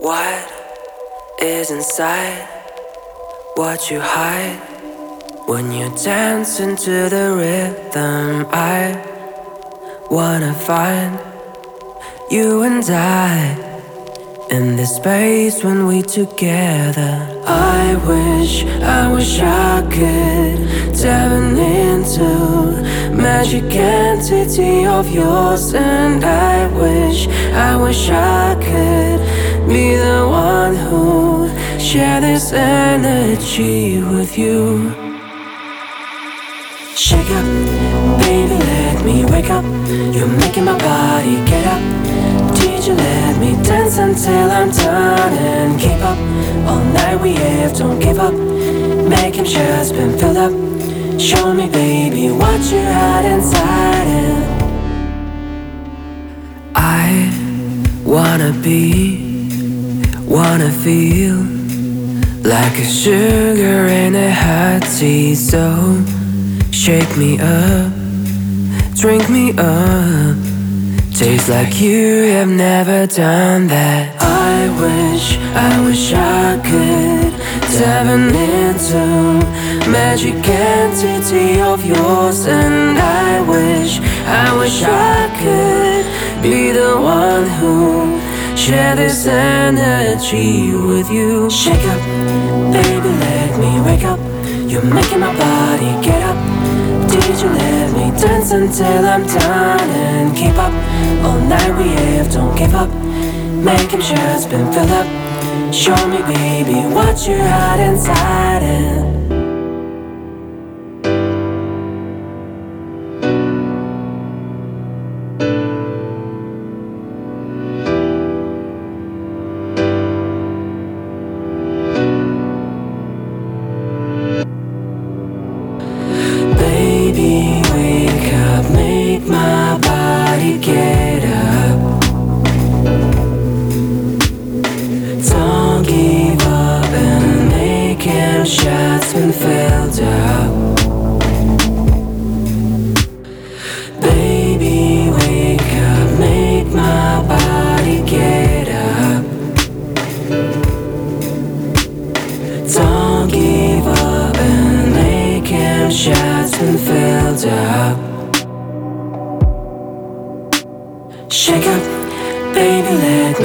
What is inside? What you hide when you dance into the rhythm? I wanna find you and I in this space when we together. I wish, I wish I could dive into magic entity of yours, and I wish, I wish I could be the one who share this energy with you. Shake up, baby, let me wake up. You're making my body get up. DJ, let me dance until I'm done and keep up. All night we have, don't give up. Making sure it's been filled up. Show me, baby, what you had inside. And I wanna be Wanna feel like a sugar in a hot tea. So shake me up, drink me up. Tastes like you have never done that. I wish, I wish I could dive into magic entity of yours, and I wish, I wish I share this energy with you. Shake up, baby, let me wake up. You're making my body get up. Did you let me dance until I'm done and keep up? All night we have, don't give up. Making sure it's been filled up. Show me, baby, what you had inside make my body get up. Don't give up and make him shots when filled up. Baby, wake up. Make my body get up. Don't give up and make him shots and filled up.